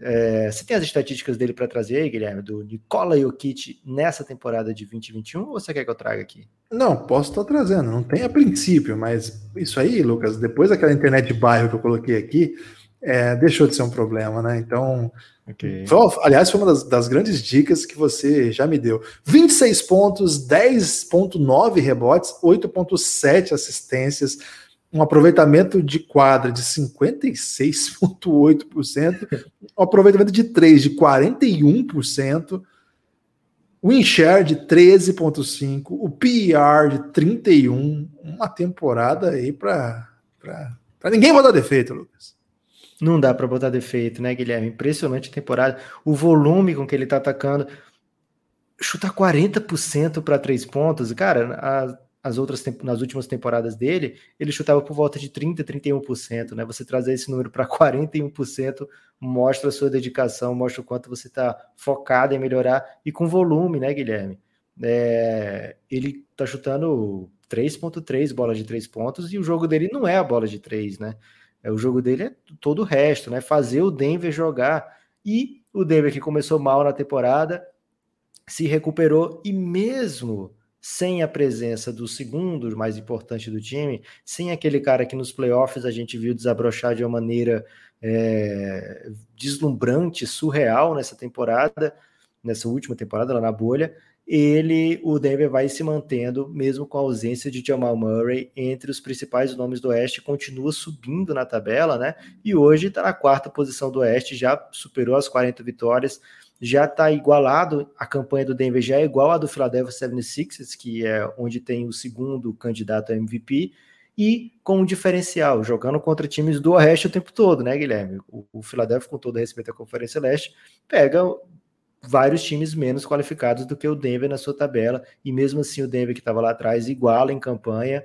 É, você tem as estatísticas dele para trazer aí, Guilherme, do Nikola Jokic nessa temporada de 2021 ou você quer que eu traga aqui? Não, posso estar trazendo, não tem a princípio, mas isso aí, Lucas, depois daquela internet de bairro que eu coloquei aqui, é, deixou de ser um problema, né? Então, okay. foi, aliás, foi uma das, das, grandes dicas que você já me deu. 26 pontos, 10,9 rebotes, 8,7 assistências, um aproveitamento de quadra de 56,8%, um aproveitamento de 3 de 41%, win share de 13,5%, o PER de 31%, uma temporada aí para ninguém botar defeito, Lucas. Não dá para botar defeito, né, Guilherme? Impressionante a temporada. O volume com que ele tá atacando. Chutar 40% para três pontos, cara, a, as outras nas últimas temporadas dele, ele chutava por volta de 30, 31%, né? Você trazer esse número para 41% mostra a sua dedicação, mostra o quanto você está focado em melhorar e com volume, né, Guilherme? É, ele tá chutando 3.3 bolas de três pontos e o jogo dele não é a bola de três, né? É, o jogo dele é todo o resto, né? Fazer o Denver jogar. E o Denver que começou mal na temporada se recuperou e mesmo sem a presença do segundo mais importante do time, sem aquele cara que nos playoffs a gente viu desabrochar de uma maneira é, deslumbrante, surreal nessa temporada, nessa última temporada lá na bolha, ele, o Denver vai se mantendo, mesmo com a ausência de Jamal Murray, entre os principais nomes do Oeste, continua subindo na tabela, né? E hoje está na quarta posição do Oeste, já superou as 40 vitórias, já está igualado, a campanha do Denver já é igual à do Philadelphia 76ers, que é onde tem o segundo candidato a MVP, e com um diferencial, jogando contra times do Oeste o tempo todo, né, Guilherme? O, o Philadelphia, com todo respeito à Conferência Leste, pega vários times menos qualificados do que o Denver na sua tabela, e mesmo assim o Denver que estava lá atrás iguala em campanha.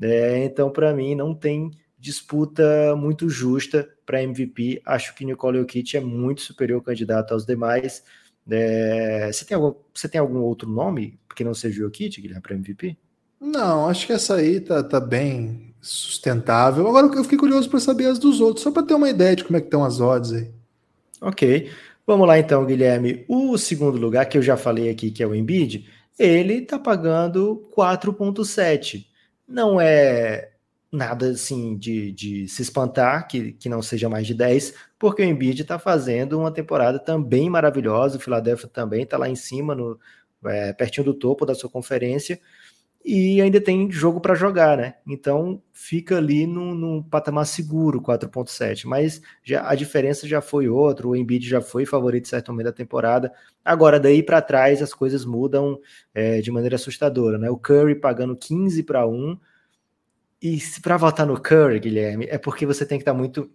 É, então, para mim, não tem disputa muito justa para MVP. Acho que Nicole Jokic é muito superior candidato aos demais. É, você, tem algum, você tem algum outro nome que não seja o Jokic, Guilherme, para MVP? Não, acho que essa aí tá, tá bem sustentável. Agora eu fiquei curioso para saber as dos outros, só para ter uma ideia de como é que estão as odds aí. Ok. Vamos lá então, Guilherme. O segundo lugar que eu já falei aqui, que é o Embiid, ele está pagando 4,7. Não é nada assim de, de se espantar que, que não seja mais de 10, porque o Embiid está fazendo uma temporada também maravilhosa. O Philadelphia também está lá em cima, no, é, pertinho do topo da sua conferência e ainda tem jogo para jogar, né? Então fica ali num, num patamar seguro, 4.7. Mas já a diferença já foi outra, o Embiid já foi favorito certo momento da temporada. Agora, daí para trás, as coisas mudam é, de maneira assustadora, né? O Curry pagando 15 para 1. E para votar no Curry, Guilherme, é porque você tem que estar tá muito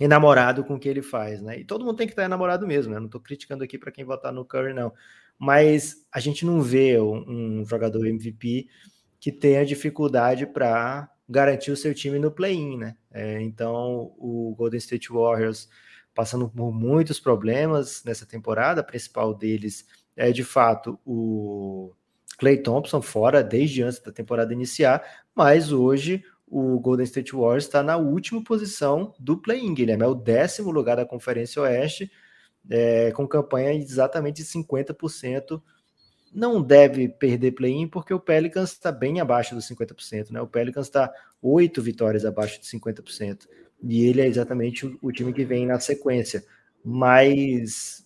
enamorado com o que ele faz, né? E todo mundo tem que estar tá enamorado mesmo, né? Não estou criticando aqui para quem votar no Curry, não mas a gente não vê um, um jogador MVP que tenha dificuldade para garantir o seu time no play-in, né? É, então, o Golden State Warriors passando por muitos problemas nessa temporada, a principal deles é de fato o Clay Thompson fora desde antes da temporada iniciar, mas hoje o Golden State Warriors está na última posição do play-in, Guilherme, é o décimo lugar da Conferência Oeste, é, com campanha exatamente de 50%. Não deve perder play-in porque o Pelicans está bem abaixo dos 50%, né? O Pelicans está oito vitórias abaixo de 50%. E ele é exatamente o, o, time que vem na sequência. Mas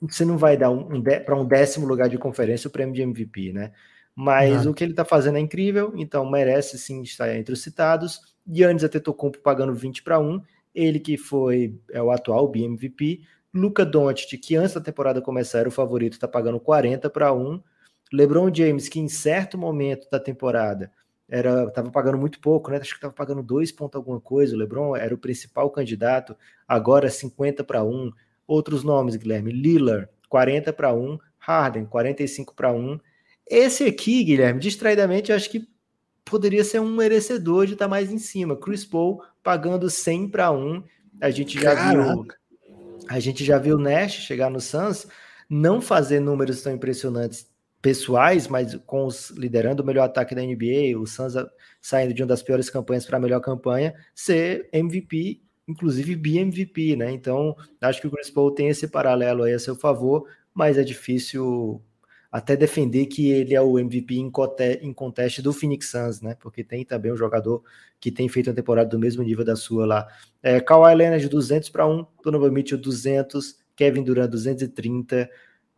você não vai dar um, um para um décimo lugar de conferência o prêmio de MVP, né? Mas o que ele está fazendo é incrível, então merece sim estar entre os citados. Giannis Antetokounmpo pagando 20 para 1, ele que foi é o atual BMVP, Luca Doncic, que antes da temporada começar era o favorito, está pagando 40 para 1. LeBron James, que em certo momento da temporada era estava pagando muito pouco, né? Acho que estava pagando 2 pontos alguma coisa. O LeBron era o principal candidato, agora 50 para 1. Outros nomes, Guilherme, Lillard, 40 para 1, Harden, 45 para 1. Esse aqui, Guilherme, distraidamente, acho que poderia ser um merecedor de estar tá mais em cima. Chris Paul pagando 100 para 1. A gente já Caraca. viu a gente já viu o Nash chegar no Suns não fazer números tão impressionantes pessoais, mas com os liderando o melhor ataque da NBA, o Suns saindo de uma das piores campanhas para a melhor campanha, ser MVP, inclusive BMVP, né? Então, acho que o Chris Paul tem esse paralelo aí a seu favor, mas é difícil até defender que ele é o MVP em, conteste do Phoenix Suns, né? Porque tem também um jogador que tem feito uma temporada do mesmo nível da sua lá. É, Kawhi Leonard 200 para 1, Donovan Mitchell 200, Kevin Durant 230,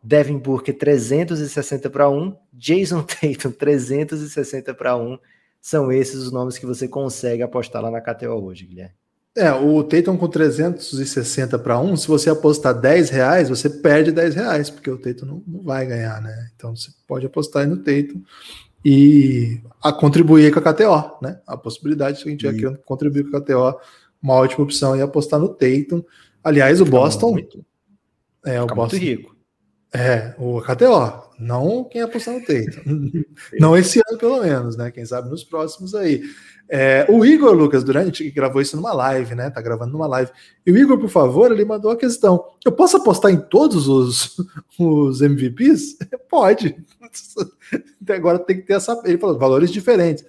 Devin Booker 360 para 1, Jason Tatum 360 para 1. São esses os nomes que você consegue apostar lá na KTO hoje, Guilherme. É, o Tatum com 360 para 1, se você apostar 10 reais, você perde 10 reais, porque o Tatum não, não vai ganhar, né? Então você pode apostar aí no Tatum e a contribuir com a KTO, né? A possibilidade de a gente querendo contribuir com a KTO, uma ótima opção e apostar no Tatum. Aliás, o Boston. Muito, é, o Boston. Rico. É, o KTO, não quem apostar no Tatum. não esse ano, pelo menos, né? Quem sabe nos próximos aí. É, o Igor Lucas Durante gravou isso numa live, né? Tá gravando numa live. E o Igor, por favor, ele mandou a questão: eu posso apostar em todos os, os MVPs? Pode. Agora tem que ter essa. Ele falou, valores diferentes.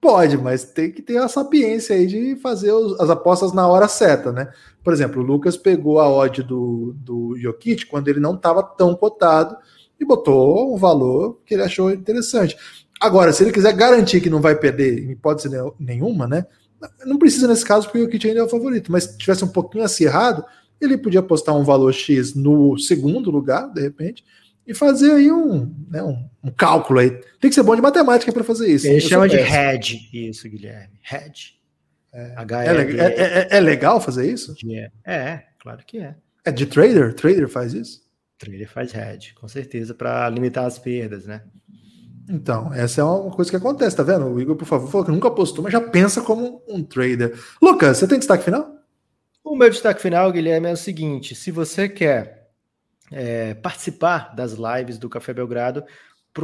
Pode, mas tem que ter a sapiência aí de fazer os, as apostas na hora certa, né? Por exemplo, o Lucas pegou a odd do, do Jokic quando ele não estava tão cotado e botou um valor que ele achou interessante. Agora, se ele quiser garantir que não vai perder em hipótese nenhuma, né? Não precisa nesse caso, porque o Kit ainda é o favorito, mas se tivesse um pouquinho acirrado, ele podia apostar um valor X no segundo lugar, de repente, e fazer aí um, né, um, um cálculo aí. Tem que ser bom de matemática para fazer isso. Ele chama de hedge, isso, Guilherme. Hedge. É, é, é, é, legal fazer isso? É, claro que é. É de trader? Trader faz isso? Trader faz hedge, com certeza, para limitar as perdas, né? Então, essa é uma coisa que acontece, tá vendo? O Igor, por favor, falou que nunca postou, mas já pensa como um trader. Lucas, você tem destaque final? O meu destaque final, Guilherme, é o seguinte: se você quer é, participar das lives do Café Belgrado,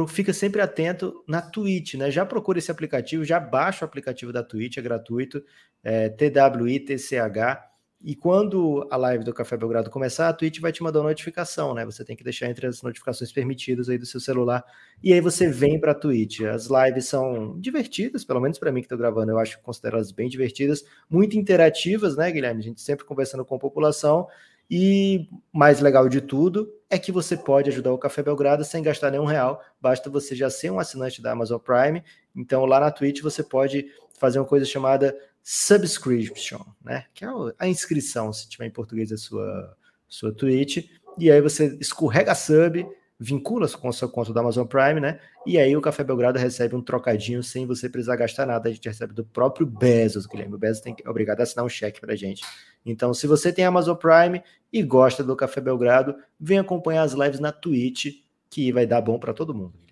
fica sempre atento na Twitch, né? Já procura esse aplicativo, já baixa o aplicativo da Twitch, é gratuito, é, TWITCH. E quando a live do Café Belgrado começar, a Twitch vai te mandar uma notificação, né? Você tem que deixar entre as notificações permitidas aí do seu celular. E aí você vem para a Twitch. As lives são divertidas, pelo menos para mim que estou gravando, eu acho elas bem divertidas, muito interativas, né, Guilherme? A gente sempre conversando com a população. E mais legal de tudo é que você pode ajudar o Café Belgrado sem gastar nenhum real. Basta você já ser um assinante da Amazon Prime. Então lá na Twitch você pode fazer uma coisa chamada subscription, né? Que é a inscrição, se tiver em português a sua, sua Twitch. E aí você escorrega a sub, vincula com a sua conta da Amazon Prime, né? E aí o Café Belgrado recebe um trocadinho sem você precisar gastar nada. A gente recebe do próprio Bezos, Guilherme. O Bezos tem que, é obrigado a assinar um cheque pra gente. Então, se você tem Amazon Prime e gosta do Café Belgrado, vem acompanhar as lives na Twitch, que vai dar bom para todo mundo.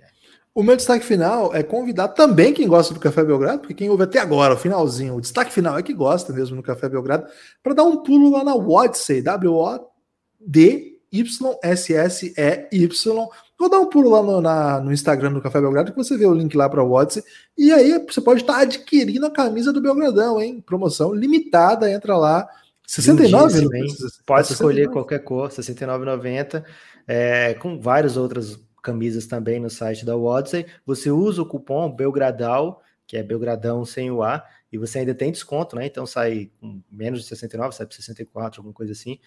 O meu destaque final é convidar também quem gosta do Café Belgrado, porque quem ouve até agora, o finalzinho, o destaque final é que gosta mesmo do Café Belgrado, para dar um pulo lá na Wodsey, W-O-D-Y-S-S-E-Y. Vou dar um pulo lá no, na, no Instagram do Café Belgrado, que você vê o link lá para Wodsey. E aí você pode estar adquirindo a camisa do Belgradão, hein? Promoção limitada, entra lá. 69, Pode escolher qualquer cor, 69,90, é, com várias outras camisas também no site da Wodsey. Você usa o cupom Belgradal, que é Belgradão sem o A, e você ainda tem desconto, né? Então sai com menos de 69, sai para 64, alguma coisa assim.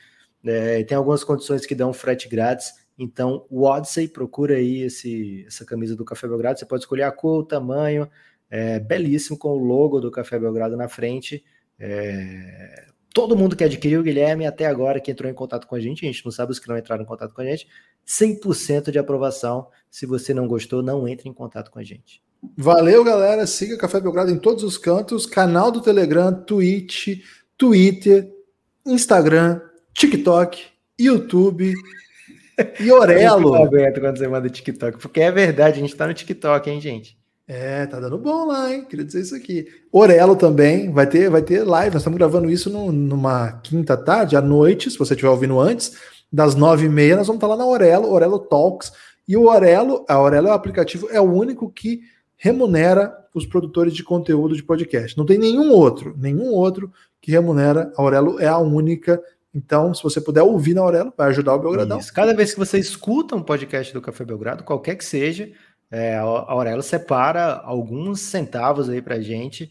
É, tem algumas condições que dão frete grátis. Então, o Odyssey, procura aí esse, essa camisa do Café Belgrado. Você pode escolher a cor, o tamanho, é belíssimo com o logo do Café Belgrado na frente. É, todo mundo que adquiriu o Guilherme até agora, que entrou em contato com a gente, a gente não sabe os que não entraram em contato com a gente, 100% de aprovação. Se você não gostou, não entre em contato com a gente. Valeu, galera. Siga Café Belgrado em todos os cantos: canal do Telegram, Twitch, Twitter, Instagram, TikTok, YouTube e Orelo. Eu aguento quando você manda TikTok, porque é verdade, a gente tá no TikTok, hein, gente? É, tá dando bom lá, hein? Queria dizer isso aqui. Orelo também, vai ter, vai ter live. Nós estamos gravando isso no, numa quinta tarde, à noite, se você estiver ouvindo antes, das nove e meia, nós vamos estar lá na Orelo, Orelo Talks. E o Orelo, a Orelo é o aplicativo, é o único que remunera os produtores de conteúdo de podcast. Não tem nenhum outro, nenhum outro que remunera. A Orelo é a única Então, se você puder ouvir na Aurelo, vai ajudar o Belgradão. Isso. Cada vez que você escuta um podcast do Café Belgrado, qualquer que seja, é, a Aurelo separa alguns centavos aí pra gente,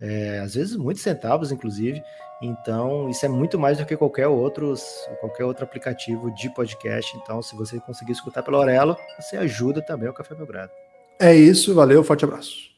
é, às vezes muitos centavos, inclusive. Então, isso é muito mais do que qualquer, outros, qualquer outro aplicativo de podcast. Então, se você conseguir escutar pela Aurelo, você ajuda também o Café Belgrado. É isso, valeu, forte abraço.